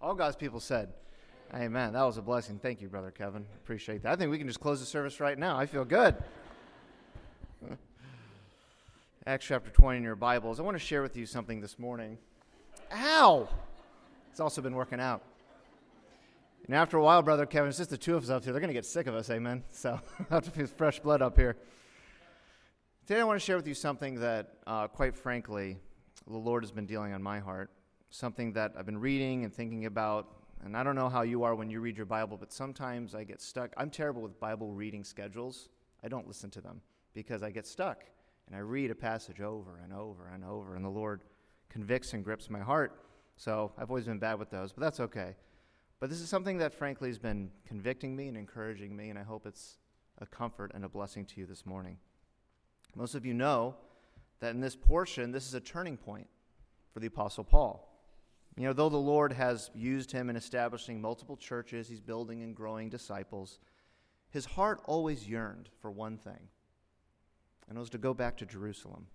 All God's people said, Amen. That was a blessing. Thank you, Brother Kevin. Appreciate that. I think we can just close the service right now. I feel good. Acts chapter 20 in your Bibles. I want to share with you something this morning. Ow! It's also been working out. And after a while, Brother Kevin, it's just the two of us up here. They're going to get sick of us, amen? So I have to feel fresh blood up here. Today, I want to share with you something that, uh, quite frankly, the Lord has been dealing on my heart. Something that I've been reading and thinking about. And I don't know how you are when you read your Bible, but sometimes I get stuck. I'm terrible with Bible reading schedules. I don't listen to them because I get stuck. And I read a passage over and over and over, and the Lord convicts and grips my heart. So I've always been bad with those, but that's okay. But this is something that, frankly, has been convicting me and encouraging me, and I hope it's a comfort and a blessing to you this morning. Most of you know that in this portion, this is a turning point for the Apostle Paul. You know, though the Lord has used him in establishing multiple churches, he's building and growing disciples, his heart always yearned for one thing and it was to go back to Jerusalem.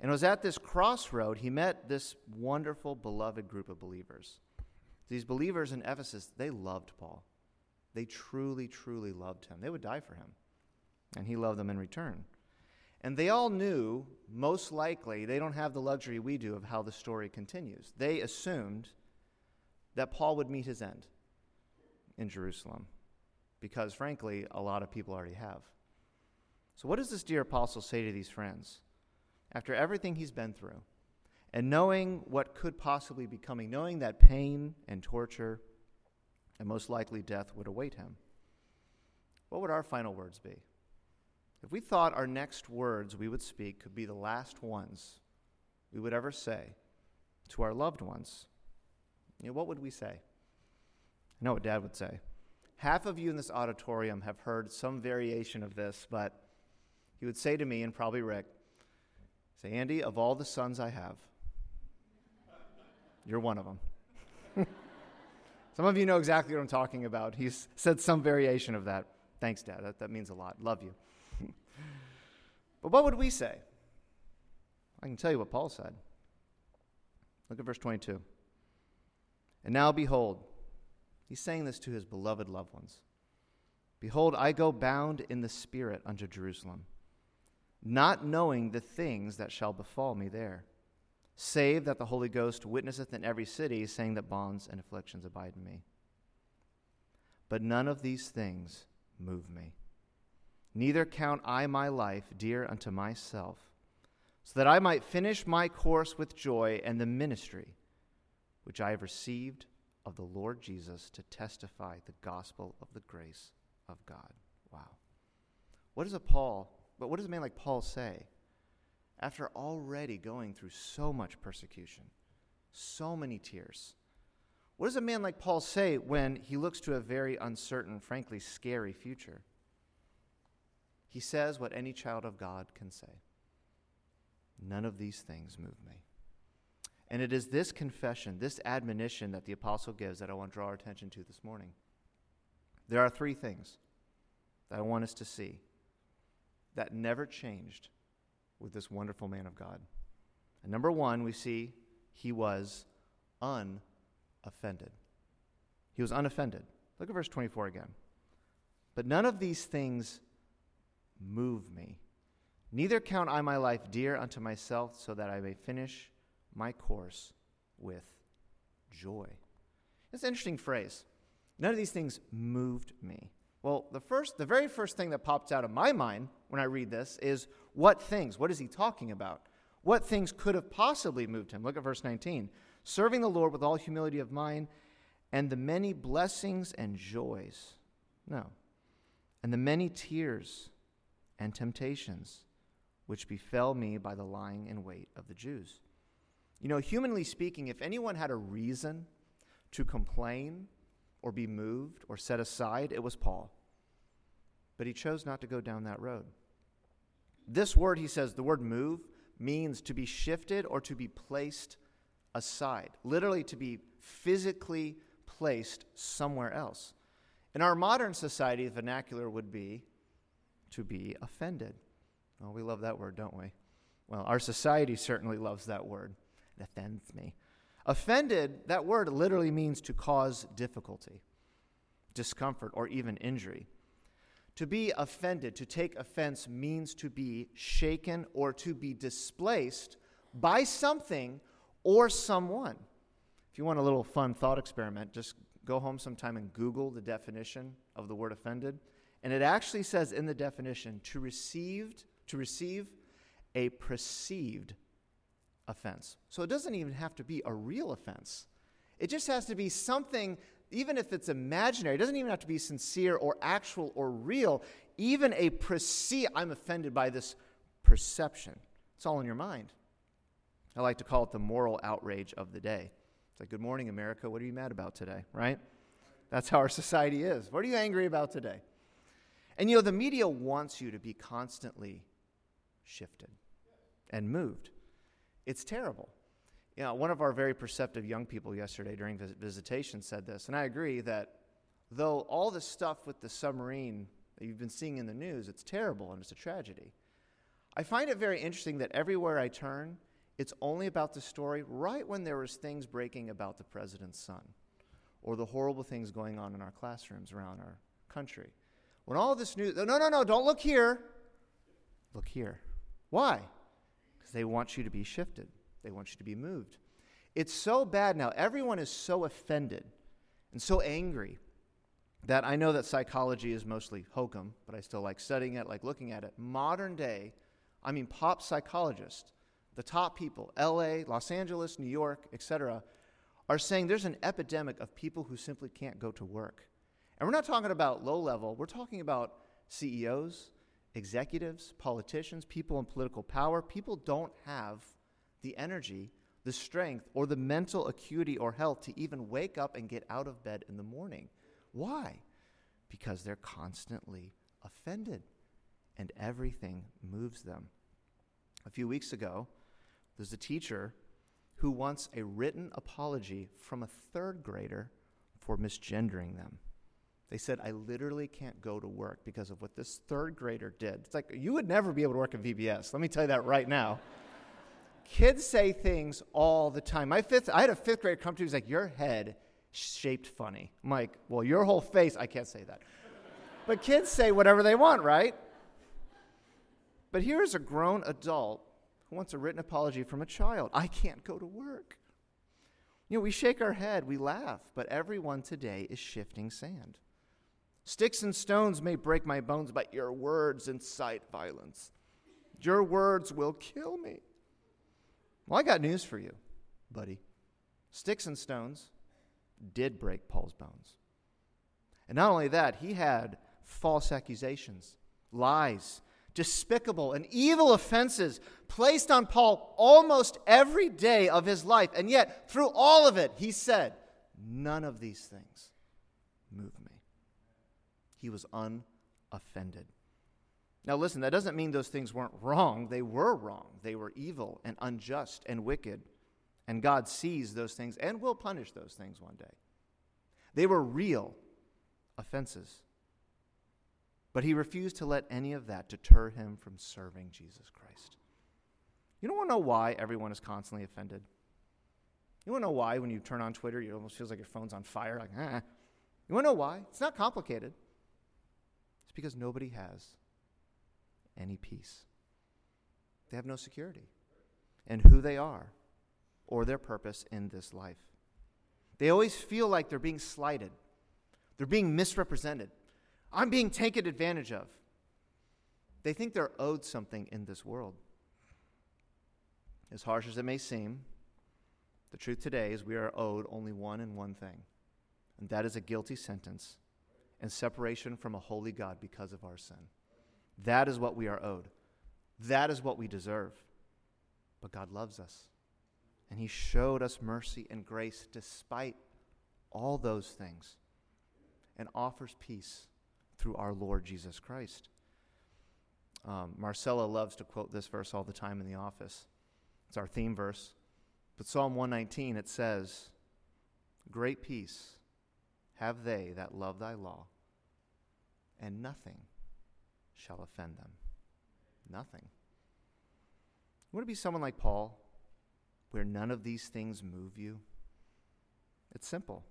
And it was at this crossroad he met this wonderful, beloved group of believers. These believers in Ephesus, they loved Paul. They truly, truly loved him. They would die for him. And he loved them in return. And they all knew, most likely, they don't have the luxury we do of how the story continues. They assumed that Paul would meet his end in Jerusalem. Because, frankly, a lot of people already have. So, what does this dear apostle say to these friends? After everything he's been through, and knowing what could possibly be coming, knowing that pain and torture and most likely death would await him, what would our final words be? If we thought our next words we would speak could be the last ones we would ever say to our loved ones, you know, what would we say? I know what Dad would say. Half of you in this auditorium have heard some variation of this, but he would say to me, and probably Rick, say, Andy, of all the sons I have, you're one of them. some of you know exactly what I'm talking about. He's said some variation of that. Thanks, Dad. That, that means a lot. Love you. but what would we say? I can tell you what Paul said. Look at verse 22. And now behold, he's saying this to his beloved loved ones. Behold, I go bound in the Spirit unto Jerusalem not knowing the things that shall befall me there, save that the Holy Ghost witnesseth in every city, saying that bonds and afflictions abide in me. But none of these things move me. Neither count I my life dear unto myself, so that I might finish my course with joy and the ministry which I have received of the Lord Jesus to testify the gospel of the grace of God. Wow. What does a Paul but what does a man like Paul say? After already going through so much persecution, so many tears, what does a man like Paul say when he looks to a very uncertain, frankly scary future? He says what any child of God can say None of these things move me. And it is this confession, this admonition that the apostle gives that I want to draw our attention to this morning. There are three things that I want us to see that never changed with this wonderful man of God. And number one, we see he was unoffended. He was unoffended. Look at verse 24 again. But none of these things move me. Neither count I my life dear unto myself, so that I may finish my course with joy. It's an interesting phrase. None of these things moved me. Well, the first, the very first thing that pops out of my mind when I read this is what things? What is he talking about? What things could have possibly moved him? Look at verse 19. Serving the Lord with all humility of mind and the many blessings and joys. No. And the many tears and temptations which befell me by the lying in wait of the Jews. You know, humanly speaking, if anyone had a reason to complain or be moved or set aside, it was Paul. But he chose not to go down that road. This word, he says, the word move, means to be shifted or to be placed aside, literally to be physically placed somewhere else. In our modern society, the vernacular would be to be offended. Oh, we love that word, don't we? Well, our society certainly loves that word. It offends me. Offended, that word literally means to cause difficulty, discomfort, or even injury. To be offended, to take offense, means to be shaken or to be displaced by something or someone. If you want a little fun thought experiment, just go home sometime and Google the definition of the word offended. And it actually says in the definition to received, to receive a perceived offense. So it doesn't even have to be a real offense. It just has to be something, even if it's imaginary, it doesn't even have to be sincere or actual or real. Even a perceive, I'm offended by this perception. It's all in your mind. I like to call it the moral outrage of the day. It's like, Good morning, America. What are you mad about today? Right? That's how our society is. What are you angry about today? And you know, the media wants you to be constantly shifted and moved. It's terrible. You know, one of our very perceptive young people yesterday during vis- visitation said this, and I agree that though all the stuff with the submarine that you've been seeing in the news, it's terrible and it's a tragedy. I find it very interesting that everywhere I turn, it's only about the story right when there was things breaking about the president's son or the horrible things going on in our classrooms around our country. When all this news, no, no, no, don't look here. Look here. Why? Because they want you to be shifted, they want you to be moved. It's so bad now. Everyone is so offended and so angry that I know that psychology is mostly hokum, but I still like studying it, like looking at it. Modern day, I mean, pop psychologists, the top people, LA, Los Angeles, New York, etc., are saying there's an epidemic of people who simply can't go to work. And we're not talking about low level, we're talking about CEOs, executives, politicians, people in political power. People don't have the energy, the strength, or the mental acuity or health to even wake up and get out of bed in the morning. Why? Because they're constantly offended and everything moves them. A few weeks ago, there's a teacher who wants a written apology from a third grader for misgendering them. They said, I literally can't go to work because of what this third grader did. It's like, you would never be able to work at VBS. Let me tell you that right now. Kids say things all the time. My fifth, I had a fifth grader come to me, he's like, Your head shaped funny. I'm like, Well, your whole face, I can't say that. but kids say whatever they want, right? But here is a grown adult who wants a written apology from a child. I can't go to work. You know, we shake our head, we laugh, but everyone today is shifting sand. Sticks and stones may break my bones, but your words incite violence. Your words will kill me. Well, I got news for you, buddy. Sticks and stones did break Paul's bones. And not only that, he had false accusations, lies, despicable and evil offenses placed on Paul almost every day of his life. And yet, through all of it, he said, None of these things move me. He was unoffended. Now, listen, that doesn't mean those things weren't wrong. They were wrong. They were evil and unjust and wicked. And God sees those things and will punish those things one day. They were real offenses. But he refused to let any of that deter him from serving Jesus Christ. You don't want to know why everyone is constantly offended? You want to know why when you turn on Twitter, it almost feels like your phone's on fire? Like, ah. You want to know why? It's not complicated It's because nobody has any peace. They have no security in who they are or their purpose in this life. They always feel like they're being slighted, they're being misrepresented. I'm being taken advantage of. They think they're owed something in this world. As harsh as it may seem, the truth today is we are owed only one and one thing, and that is a guilty sentence and separation from a holy God because of our sin. That is what we are owed. That is what we deserve. But God loves us. And He showed us mercy and grace despite all those things and offers peace through our Lord Jesus Christ. Um, Marcella loves to quote this verse all the time in the office. It's our theme verse. But Psalm 119, it says, Great peace have they that love thy law, and nothing shall offend them. Nothing. You want to be someone like Paul, where none of these things move you? It's simple.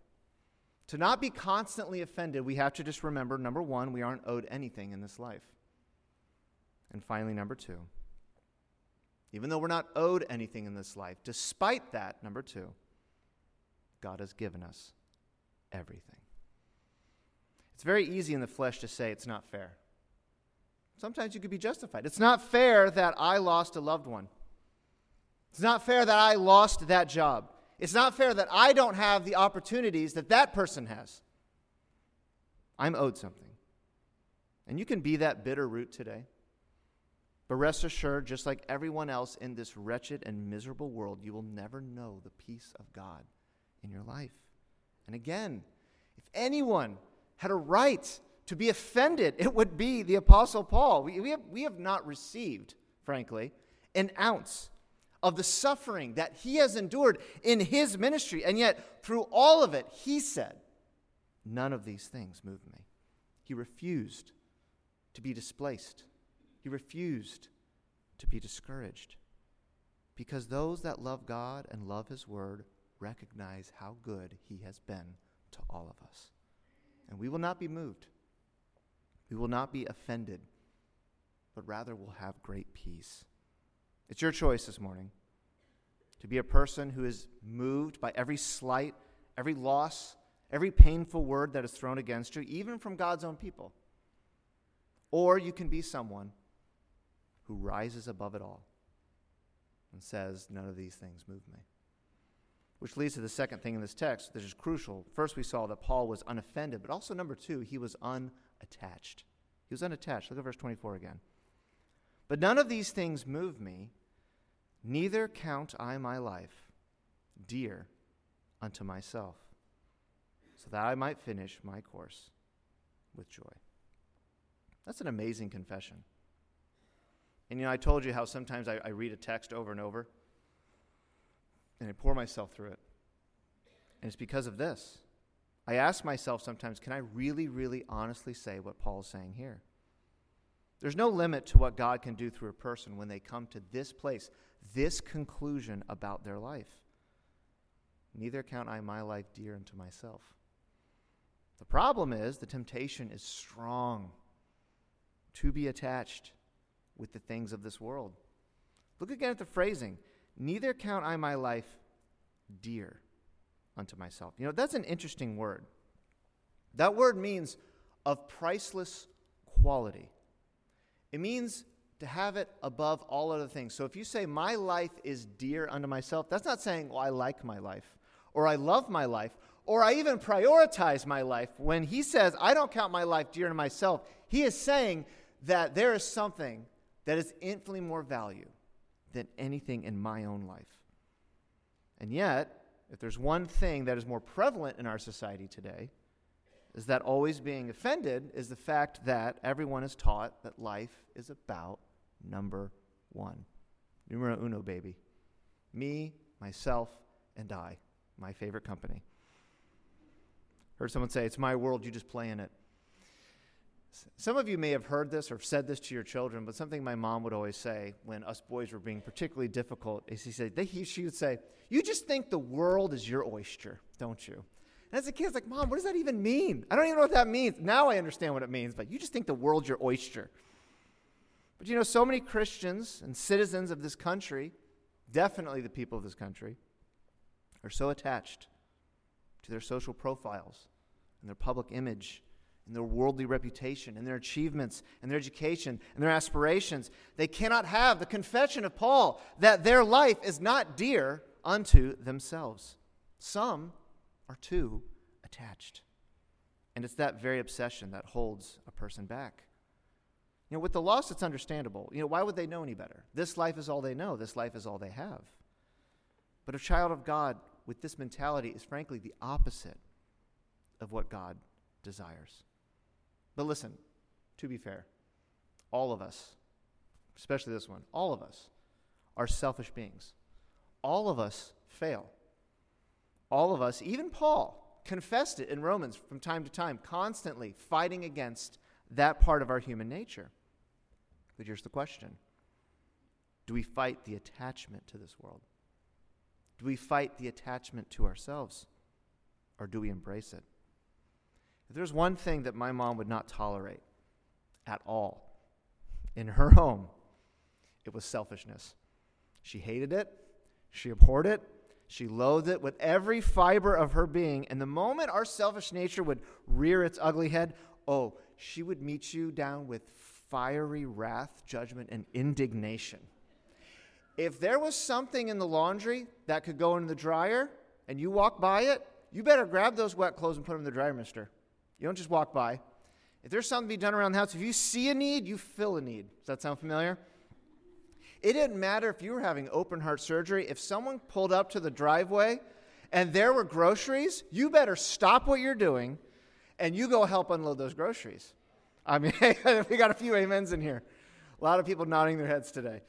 To not be constantly offended, we have to just remember number one, we aren't owed anything in this life. And finally, number two, even though we're not owed anything in this life, despite that, number two, God has given us everything. It's very easy in the flesh to say it's not fair. Sometimes you could be justified. It's not fair that I lost a loved one. It's not fair that I lost that job. It's not fair that I don't have the opportunities that that person has. I'm owed something. And you can be that bitter root today. But rest assured, just like everyone else in this wretched and miserable world, you will never know the peace of God in your life. And again, if anyone had a right to be offended, it would be the Apostle Paul. We, we, have, we have not received, frankly, an ounce of the suffering that he has endured in his ministry. And yet, through all of it, he said, None of these things move me. He refused to be displaced, he refused to be discouraged. Because those that love God and love his word recognize how good he has been to all of us. And we will not be moved. We will not be offended, but rather will have great peace. It's your choice this morning to be a person who is moved by every slight, every loss, every painful word that is thrown against you, even from God's own people. Or you can be someone who rises above it all and says, None of these things move me. Which leads to the second thing in this text that is crucial. First, we saw that Paul was unoffended, but also, number two, he was unattached. He was unattached. Look at verse 24 again. But none of these things move me, neither count I my life dear unto myself, so that I might finish my course with joy. That's an amazing confession. And you know, I told you how sometimes I, I read a text over and over and I pour myself through it. And it's because of this. I ask myself sometimes, can I really, really honestly say what Paul is saying here? There's no limit to what God can do through a person when they come to this place, this conclusion about their life. Neither count I my life dear unto myself. The problem is the temptation is strong to be attached with the things of this world. Look again at the phrasing. Neither count I my life dear unto myself. You know, that's an interesting word. That word means of priceless quality. It means to have it above all other things. So if you say, My life is dear unto myself, that's not saying, Well, I like my life, or I love my life, or I even prioritize my life. When he says, I don't count my life dear to myself, he is saying that there is something that is infinitely more value than anything in my own life. And yet, if there's one thing that is more prevalent in our society today, is that always being offended is the fact that everyone is taught that life is about number one. Numero uno, baby. Me, myself, and I. My favorite company. Heard someone say, It's my world, you just play in it. Some of you may have heard this or said this to your children, but something my mom would always say when us boys were being particularly difficult is he said, they, she would say, You just think the world is your oyster, don't you? And as a kid, it's like, Mom, what does that even mean? I don't even know what that means. Now I understand what it means, but you just think the world's your oyster. But you know, so many Christians and citizens of this country, definitely the people of this country, are so attached to their social profiles and their public image and their worldly reputation and their achievements and their education and their aspirations. They cannot have the confession of Paul that their life is not dear unto themselves. Some are too attached. And it's that very obsession that holds a person back. You know, with the lost, it's understandable. You know, why would they know any better? This life is all they know, this life is all they have. But a child of God with this mentality is frankly the opposite of what God desires. But listen, to be fair, all of us, especially this one, all of us are selfish beings. All of us fail. All of us, even Paul, confessed it in Romans from time to time, constantly fighting against that part of our human nature. But here's the question Do we fight the attachment to this world? Do we fight the attachment to ourselves? or do we embrace it? If there's one thing that my mom would not tolerate at all in her home, it was selfishness. She hated it, she abhorred it, she loathed it with every fiber of her being. And the moment our selfish nature would rear its ugly head, oh, she would meet you down with fiery wrath, judgment, and indignation. If there was something in the laundry that could go in the dryer and you walk by it, you better grab those wet clothes and put them in the dryer, mister. You don't just walk by. If there's something to be done around the house, if you see a need, you fill a need. Does that sound familiar? It didn't matter if you were having open heart surgery, if someone pulled up to the driveway and there were groceries, you better stop what you're doing and you go help unload those groceries. I mean, we got a few amens in here. A lot of people nodding their heads today.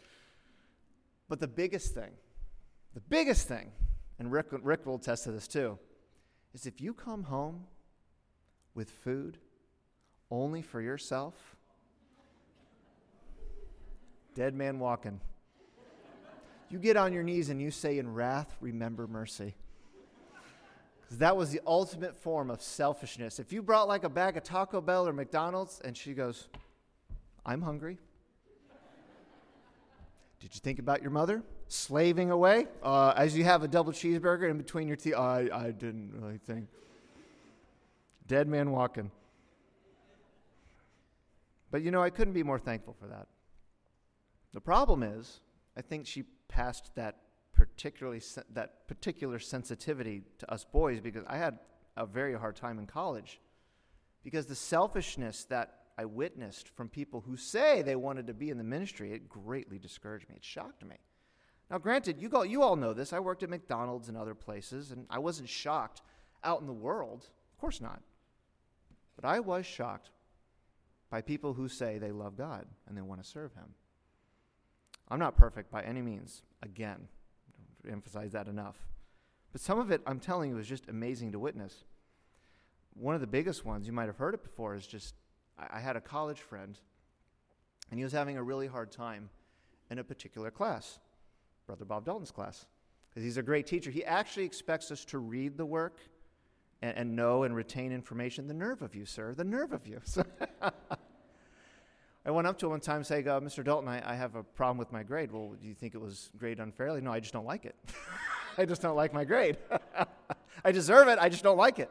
But the biggest thing, the biggest thing, and Rick, Rick will attest to this too, is if you come home with food only for yourself, dead man walking. You get on your knees and you say, In wrath, remember mercy. That was the ultimate form of selfishness. If you brought like a bag of Taco Bell or McDonald's and she goes, I'm hungry. Did you think about your mother slaving away uh, as you have a double cheeseburger in between your teeth? I, I didn't really think. Dead man walking. But you know, I couldn't be more thankful for that. The problem is, I think she passed that particularly that particular sensitivity to us boys because I had a very hard time in college because the selfishness that I witnessed from people who say they wanted to be in the ministry, it greatly discouraged me. It shocked me. Now, granted, you, go, you all know this. I worked at McDonald's and other places, and I wasn't shocked out in the world. Of course not. But I was shocked by people who say they love God and they want to serve Him. I'm not perfect by any means. Again, emphasize that enough. But some of it, I'm telling you, is just amazing to witness. One of the biggest ones, you might have heard it before, is just I, had a college friend, and he was having a really hard time in a particular class, Brother Bob Dalton's class, because he's a great teacher. He actually expects us to read the work and, and know and retain information. The nerve of you, sir, the nerve of you. I went up to him one time and said, uh, Mr. Dalton, I, I, have a problem with my grade. Well, do you think it was graded unfairly? No, I just don't like it. I just don't like my grade. I deserve it, I just don't like it.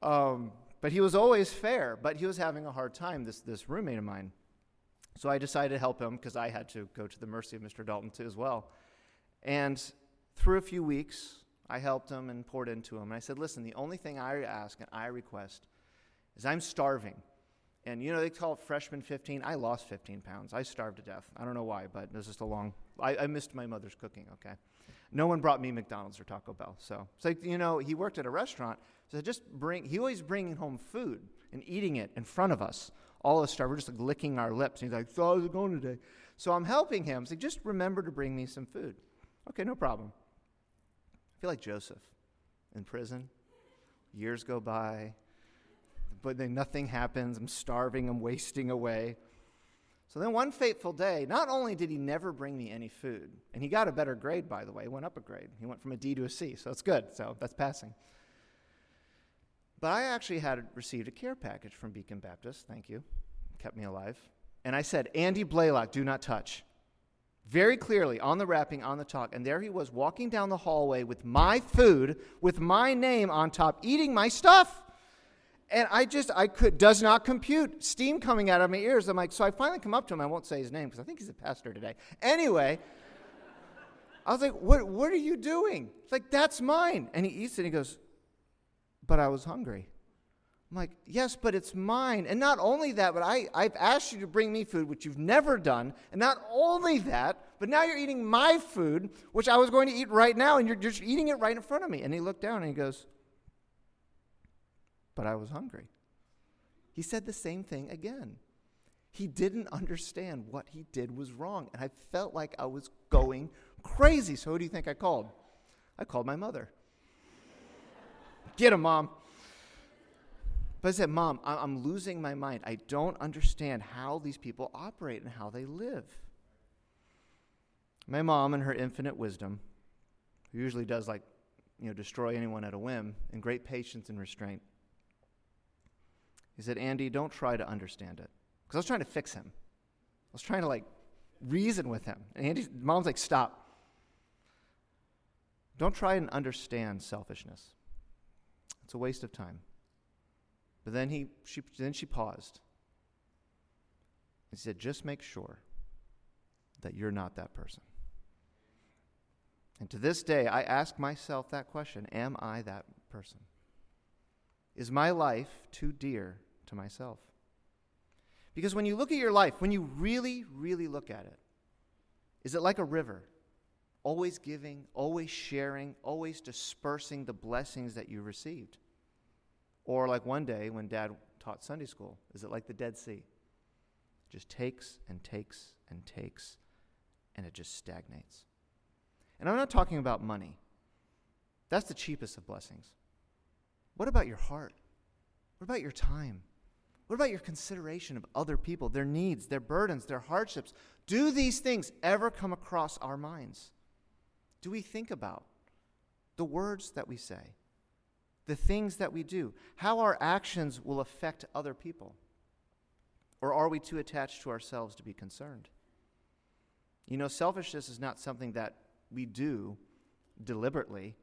Um, but he was always fair, but he was having a hard time, this, this roommate of mine. So I decided to help him because I had to go to the mercy of Mr. Dalton too as well. And through a few weeks, I helped him and poured into him. And I said, listen, the only thing I ask and I request is I'm starving. And you know, they call it freshman 15. I lost 15 pounds. I starved to death. I don't know why, but it was just a long, I, I missed my mother's cooking, okay? No one brought me McDonald's or Taco Bell. So it's like, you know, he worked at a restaurant. So just bring, he always bringing home food and eating it in front of us. All of us started, we're just like licking our lips. And he's like, so how's it going today? So I'm helping him. So just remember to bring me some food. Okay, no problem. I feel like Joseph in prison. Years go by but then nothing happens. I'm starving, I'm wasting away. So then one fateful day, not only did he never bring me any food, and he got a better grade, by the way, went up a grade. He went from a D to a C, so that's good. So that's passing. But I actually had received a care package from Beacon Baptist. Thank you. Kept me alive. And I said, Andy Blalock, do not touch. Very clearly on the wrapping, on the talk. And there he was walking down the hallway with my food, with my name on top, eating my stuff. And I just, I could, does not compute. Steam coming out of my ears. I'm like, so I finally come up to him. I won't say his name because I think he's a pastor today. Anyway, I was like, what, what are you doing? It's like, that's mine. And he eats it and he goes, but I was hungry. I'm like, yes, but it's mine. And not only that, but I, I've asked you to bring me food, which you've never done. And not only that, but now you're eating my food, which I was going to eat right now, and you're just eating it right in front of me. And he looked down and he goes, but I was hungry. He said the same thing again. He didn't understand what he did was wrong, and I felt like I was going crazy. So, who do you think I called? I called my mother. Get him, mom. But I said, Mom, I'm losing my mind. I don't understand how these people operate and how they live. My mom, in her infinite wisdom, who usually does like you know, destroy anyone at a whim, and great patience and restraint. He said, Andy, don't try to understand it. Because I was trying to fix him. I was trying to like reason with him. And Andy's mom's like, stop. Don't try and understand selfishness. It's a waste of time. But then he she then she paused. He said, just make sure that you're not that person. And to this day, I ask myself that question Am I that person? Is my life too dear to myself? Because when you look at your life, when you really, really look at it, is it like a river? Always giving, always sharing, always dispersing the blessings that you received? Or like one day when dad taught Sunday school, is it like the Dead Sea? Just takes and takes and takes, and it just stagnates. And I'm not talking about money. That's the cheapest of blessings. What about your heart? What about your time? What about your consideration of other people, their needs, their burdens, their hardships? Do these things ever come across our minds? Do we think about the words that we say, the things that we do, how our actions will affect other people? Or are we too attached to ourselves to be concerned? You know, selfishness is not something that we do deliberately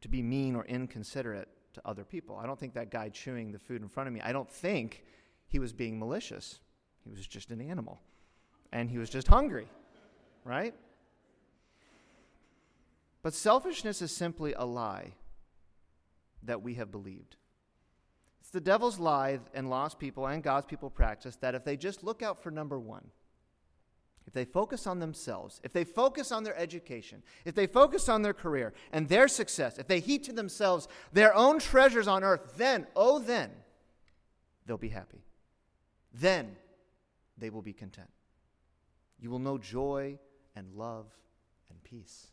to be mean or inconsiderate to other people. I don't think that guy chewing the food in front of me, I don't think he was being malicious. He was just an animal. And he was just hungry, right? But selfishness is simply a lie that we have believed. It's the devil's lie and lost people and God's people practice that if they just look out for number one, if they focus on themselves, if they focus on their education, if they focus on their career and their success, if they heap to themselves their own treasures on earth, then, oh, then, they'll be happy. Then they will be content. You will know joy and love and peace.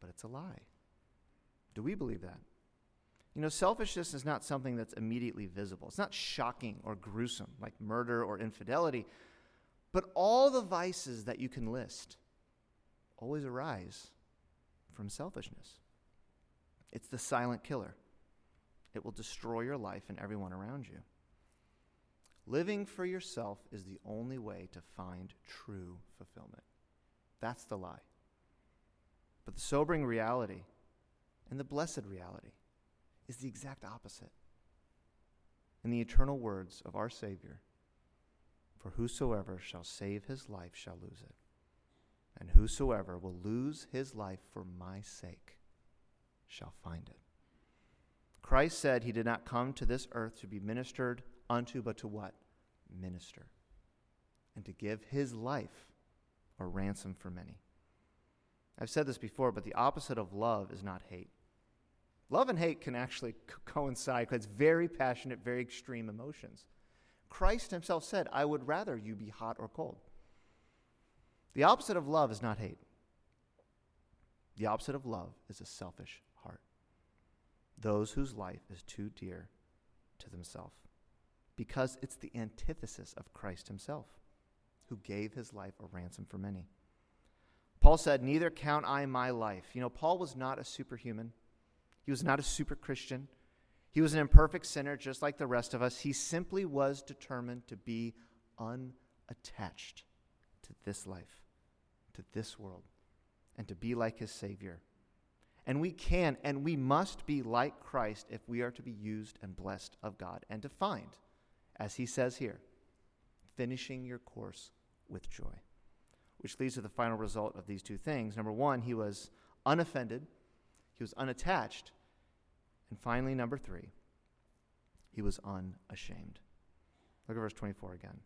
But it's a lie. Do we believe that? You know, selfishness is not something that's immediately visible. It's not shocking or gruesome like murder or infidelity. But all the vices that you can list always arise from selfishness. It's the silent killer. It will destroy your life and everyone around you. Living for yourself is the only way to find true fulfillment. That's the lie. But the sobering reality and the blessed reality is the exact opposite. In the eternal words of our Savior, for whosoever shall save his life shall lose it, and whosoever will lose his life for my sake shall find it. Christ said he did not come to this earth to be ministered unto, but to what? Minister. And to give his life a ransom for many. I've said this before, but the opposite of love is not hate. Love and hate can actually co- coincide because it's very passionate, very extreme emotions. Christ himself said, I would rather you be hot or cold. The opposite of love is not hate. The opposite of love is a selfish heart. Those whose life is too dear to themselves. Because it's the antithesis of Christ himself, who gave his life a ransom for many. Paul said, Neither count I my life. You know, Paul was not a superhuman, he was not a super Christian. He was an imperfect sinner just like the rest of us. He simply was determined to be unattached to this life, to this world, and to be like his Savior. And we can and we must be like Christ if we are to be used and blessed of God and to find, as he says here, finishing your course with joy. Which leads to the final result of these two things. Number one, he was unoffended, he was unattached, and finally, number three, he was unashamed. Look at verse 24 again.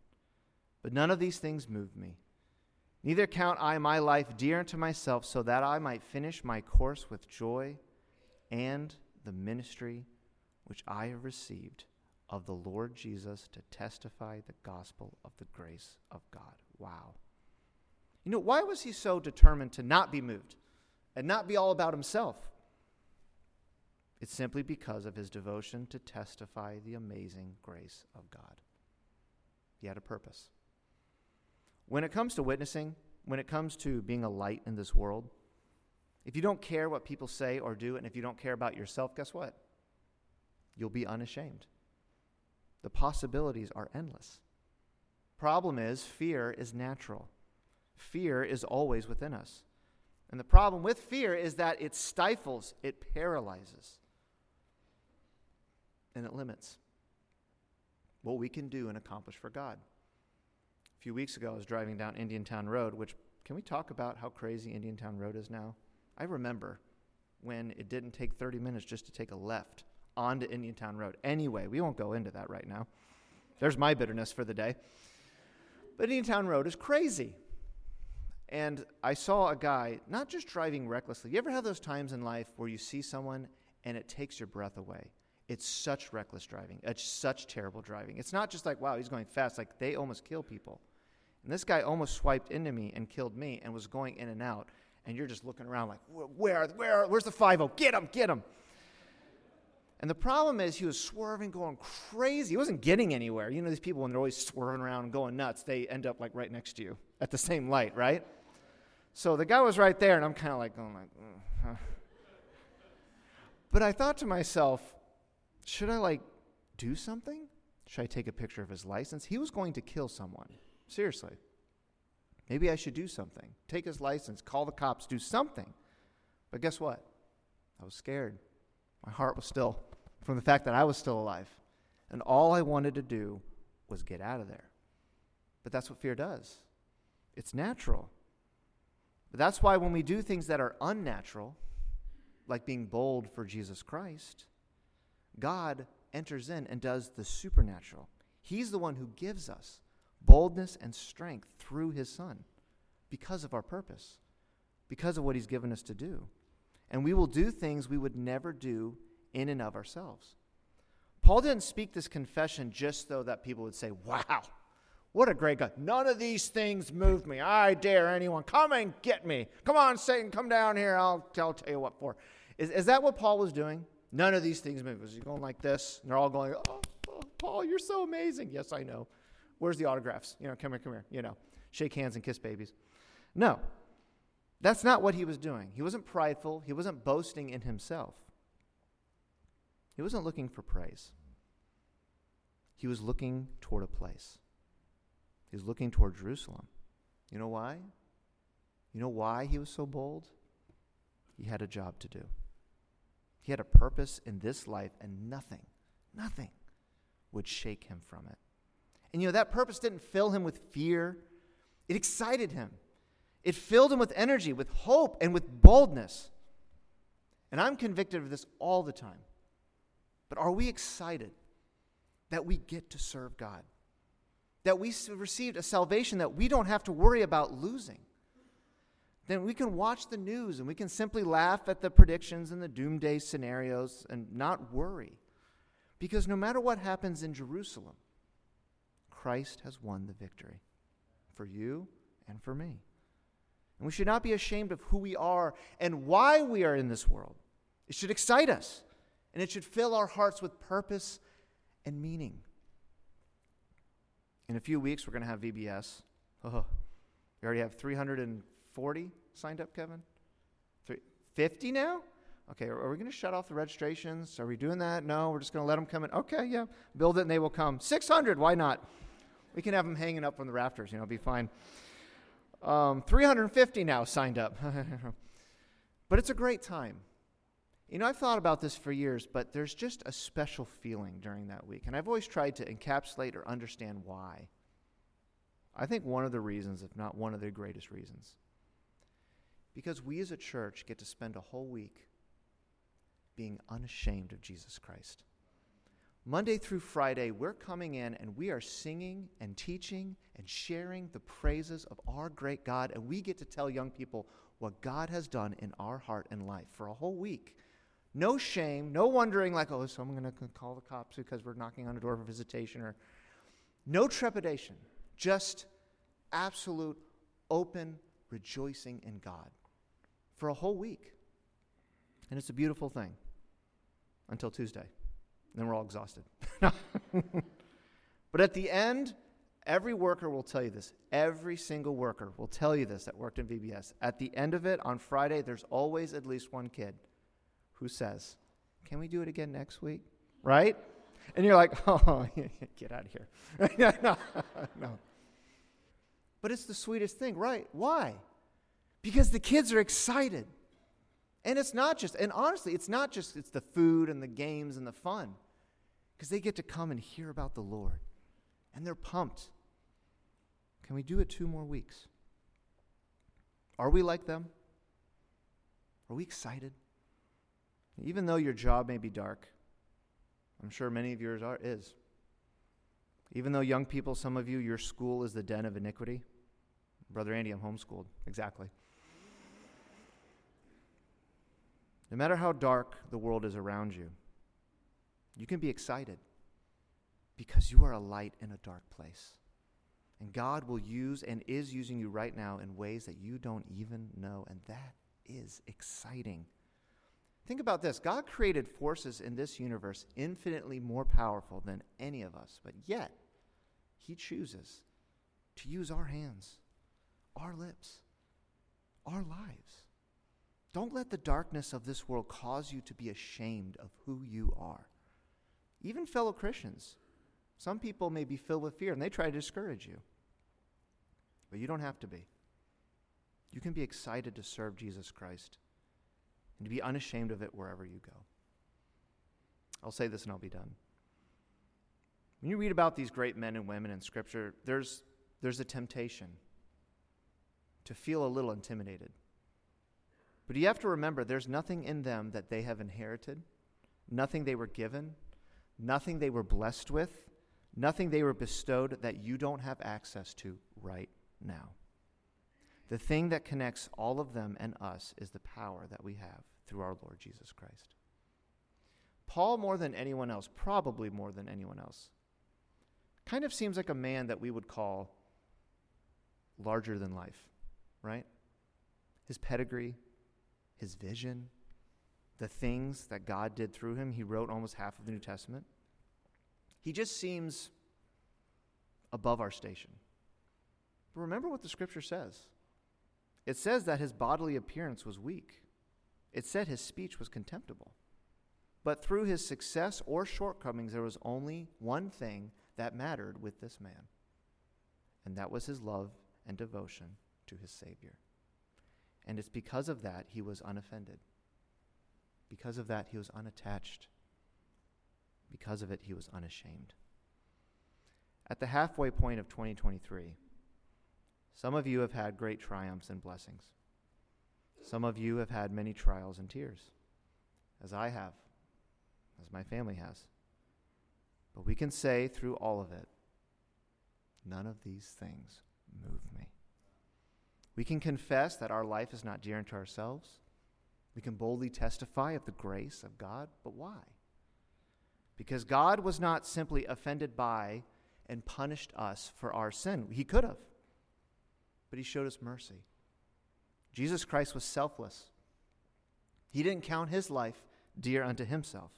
But none of these things moved me. Neither count I my life dear unto myself, so that I might finish my course with joy and the ministry which I have received of the Lord Jesus to testify the gospel of the grace of God. Wow. You know, why was he so determined to not be moved and not be all about himself? It's simply because of his devotion to testify the amazing grace of God. He had a purpose. When it comes to witnessing, when it comes to being a light in this world, If you don't care what people say or do, and if you don't care about yourself, guess what? You'll be unashamed. The possibilities are endless. Problem is, fear is natural. Fear is always within us. And the problem with fear is that it stifles, it paralyzes, and it limits what we can do and accomplish for God. A few weeks ago, I was driving down Indiantown Road, which, can we talk about how crazy Indiantown Road is now? I remember when it didn't take 30 minutes just to take a left onto Indiantown Road. Anyway, we won't go into that right now. There's my bitterness for the day. But Indiantown Road is crazy. And I saw a guy not just driving recklessly. You ever have those times in life where you see someone and it takes your breath away? It's such reckless driving. It's such terrible driving. It's not just like, wow, he's going fast. Like, they almost kill people. And this guy almost swiped into me and killed me and was going in and out. And you're just looking around like, where, where, where's the 5 Get him, get him. And the problem is he was swerving, going crazy. He wasn't getting anywhere. You know, these people, when they're always swerving around and going nuts, they end up like right next to you at the same light, right? So the guy was right there, and I'm kind of like going like, mm, but I thought to myself, should I like do something? Should I take a picture of his license? He was going to kill someone. Seriously. Maybe I should do something. Take his license, call the cops, do something. But guess what? I was scared. My heart was still from the fact that I was still alive. And all I wanted to do was get out of there. But that's what fear does. It's natural. But that's why when we do things that are unnatural, like being bold for Jesus Christ, God enters in and does the supernatural. He's the one who gives us boldness and strength through his Son because of our purpose, because of what he's given us to do. And we will do things we would never do in and of ourselves. Paul didn't speak this confession just so that people would say, Wow, what a great God. None of these things moved me. I dare anyone. Come and get me. Come on, Satan, come down here. I'll, I'll tell you what for. Is, is that what Paul was doing? None of these things moved. Was he going like this? And they're all going, oh, oh, Paul, you're so amazing. Yes, I know. Where's the autographs? You know, come here, come here. You know, shake hands and kiss babies. No, that's not what he was doing. He wasn't prideful, he wasn't boasting in himself. He wasn't looking for praise. He was looking toward a place. He's looking toward Jerusalem. You know why? You know why he was so bold? He had a job to do. He had a purpose in this life, and nothing, nothing would shake him from it. And you know, that purpose didn't fill him with fear, it excited him. It filled him with energy, with hope, and with boldness. And I'm convicted of this all the time. But are we excited that we get to serve God? that we received a salvation that we don't have to worry about losing. Then we can watch the news and we can simply laugh at the predictions and the doomsday scenarios and not worry. Because no matter what happens in Jerusalem, Christ has won the victory for you and for me. And we should not be ashamed of who we are and why we are in this world. It should excite us, and it should fill our hearts with purpose and meaning. In a few weeks, we're going to have VBS. Oh, we already have 340 signed up, Kevin? 50 now? Okay, are we going to shut off the registrations? Are we doing that? No, we're just going to let them come in. Okay, yeah, build it and they will come. 600, why not? We can have them hanging up from the rafters, you know, be fine. Um, 350 now signed up. but it's a great time. You know, I've thought about this for years, but there's just a special feeling during that week. And I've always tried to encapsulate or understand why. I think one of the reasons, if not one of the greatest reasons, because we as a church get to spend a whole week being unashamed of Jesus Christ. Monday through Friday, we're coming in and we are singing and teaching and sharing the praises of our great God, and we get to tell young people what God has done in our heart and life for a whole week. No shame, no wondering, like, oh, so I'm going to call the cops because we're knocking on a door for visitation, or no trepidation, just absolute open rejoicing in God for a whole week. And it's a beautiful thing until Tuesday. And then we're all exhausted. but at the end, Every worker will tell you this. Every single worker will tell you this that worked in VBS. At the end of it, on Friday, there's always at least one kid who says, Can we do it again next week? Right? And you're like, Oh, get out of here. no, no. But it's the sweetest thing, right? Why? Because the kids are excited. And it's not just, and honestly, it's not just, it's the food and the games and the fun. Because they get to come and hear about the Lord. And they're pumped. Can we do it two more weeks? Are we like them? Are we excited? Even though your job may be dark, I'm sure many of yours are is. Even though young people, some of you, your school is the den of iniquity. Brother Andy, I'm homeschooled. Exactly. No matter how dark the world is around you, you can be excited because you are a light in a dark place. And God will use and is using you right now in ways that you don't even know. And that is exciting. Think about this God created forces in this universe infinitely more powerful than any of us, but yet He chooses to use our hands, our lips, our lives. Don't let the darkness of this world cause you to be ashamed of who you are. Even fellow Christians some people may be filled with fear and they try to discourage you. But you don't have to be. You can be excited to serve Jesus Christ and to be unashamed of it wherever you go. I'll say this and I'll be done. When you read about these great men and women in Scripture, there's, there's a temptation to feel a little intimidated. But you have to remember there's nothing in them that they have inherited, nothing they were given, nothing they were blessed with, nothing they were bestowed that you don't have access to right now. The thing that connects all of them and us is the power that we have through our Lord Jesus Christ. Paul, more than anyone else, probably more than anyone else, kind of seems like a man that we would call larger than life, right? His pedigree, his vision, the things that God did through him. He wrote almost half of the New Testament. He just seems above our station. But remember what the scripture says it says that his bodily appearance was weak, it said his speech was contemptible. But through his success or shortcomings, there was only one thing that mattered with this man, and that was his love and devotion to his Savior. And it's because of that he was unoffended. Because of that, he was unattached because of it, he was unashamed. At the halfway point of 2023, some of you have had great triumphs and blessings. Some of you have had many trials and tears, as I have, as my family has. But we can say through all of it, none of these things move me. We can confess that our life is not dear unto ourselves. We can boldly testify of the grace of God, but why? Because God was not simply offended by and punished us for our sin. He could have, but He showed us mercy. Jesus Christ was selfless. He didn't count His life dear unto Himself,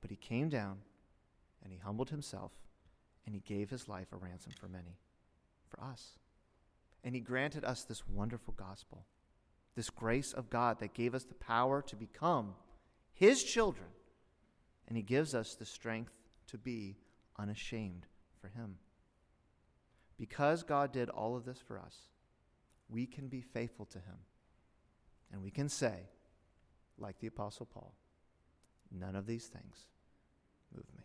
but He came down and He humbled Himself and He gave His life a ransom for many, for us. And He granted us this wonderful gospel, this grace of God that gave us the power to become His children and He gives us the strength to be unashamed for Him. Because God did all of this for us, we can be faithful to Him. And we can say, like the Apostle Paul, none of these things move me.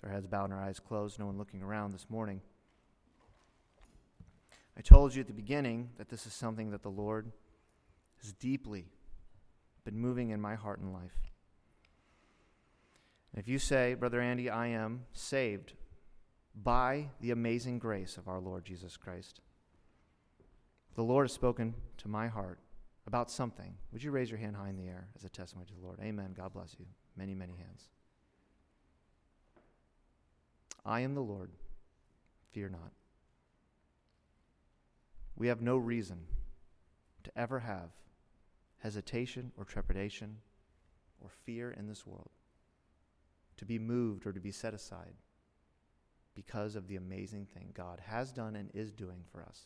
With our heads bowed and our eyes closed, no one looking around this morning. I told you at the beginning that this is something that the Lord has deeply been moving in my heart and life. If you say, Brother Andy, I am saved by the amazing grace of our Lord Jesus Christ, the Lord has spoken to my heart about something. Would you raise your hand high in the air as a testimony to the Lord? Amen. God bless you. Many, many hands. I am the Lord. Fear not. We have no reason to ever have hesitation or trepidation or fear in this world to be moved or to be set aside because of the amazing thing God has done and is doing for us.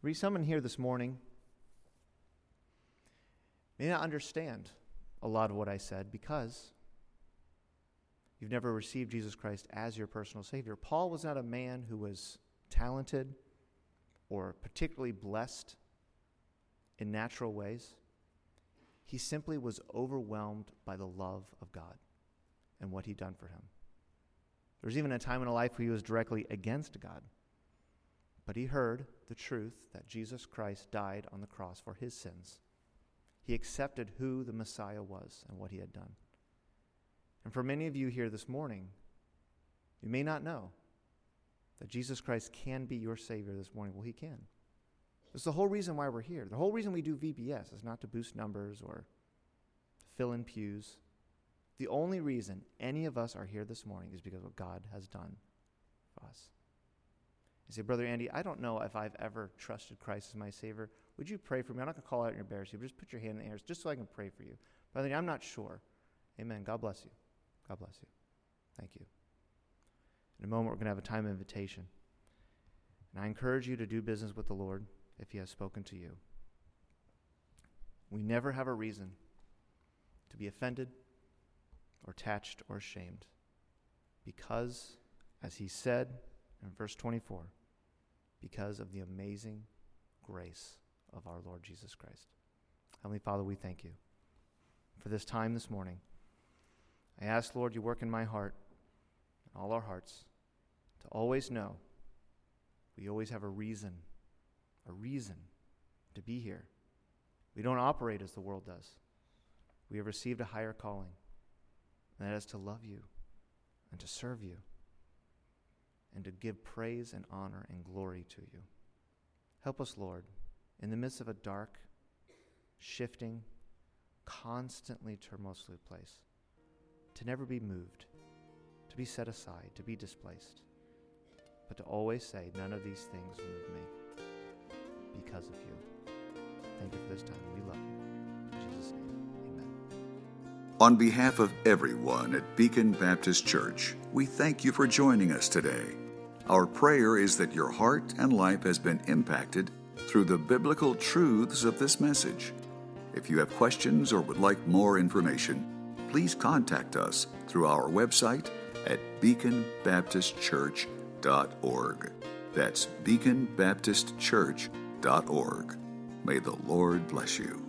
Read someone here this morning may not understand a lot of what I said because you've never received Jesus Christ as your personal Savior. Paul was not a man who was talented or particularly blessed in natural ways. He simply was overwhelmed by the love of God and what he'd done for him. There was even a time in a life where he was directly against God. But he heard the truth that Jesus Christ died on the cross for his sins. He accepted who the Messiah was and what he had done. And for many of you here this morning, you may not know that Jesus Christ can be your Savior this morning. Well, he can. It's the whole reason why we're here. The whole reason we do VBS is not to boost numbers or fill in pews. The only reason any of us are here this morning is because of what God has done for us. You say, Brother Andy, I don't know if I've ever trusted Christ as my Savior. Would you pray for me? I'm not going to call out in your embarrassment, but just put your hand in the air just so I can pray for you. Brother, I'm not sure. Amen. God bless you. God bless you. Thank you. In a moment, we're going to have a time of invitation. And I encourage you to do business with the Lord if He has spoken to you. We never have a reason to be offended or attached or ashamed because, as He said in verse 24, because of the amazing grace of our Lord Jesus Christ. Heavenly Father, we thank you for this time this morning. I ask, Lord, you work in my heart all our hearts, to always know we always have a reason, a reason to be here. We don't operate as the world does. We have received a higher calling, and that is to love you and to serve you and to give praise and honor and glory to you. Help us, Lord, in the midst of a dark, shifting, constantly tumultuous place, to never be moved to be set aside, to be displaced, but to always say, None of these things move me because of you. Thank you for this time. We love you. In Jesus' name, amen. On behalf of everyone at Beacon Baptist Church, we thank you for joining us today. Our prayer is that your heart and life has been impacted through the biblical truths of this message. If you have questions or would like more information, please contact us through our website at beaconbaptistchurch.org. That's beaconbaptistchurch.org. May the Lord bless you.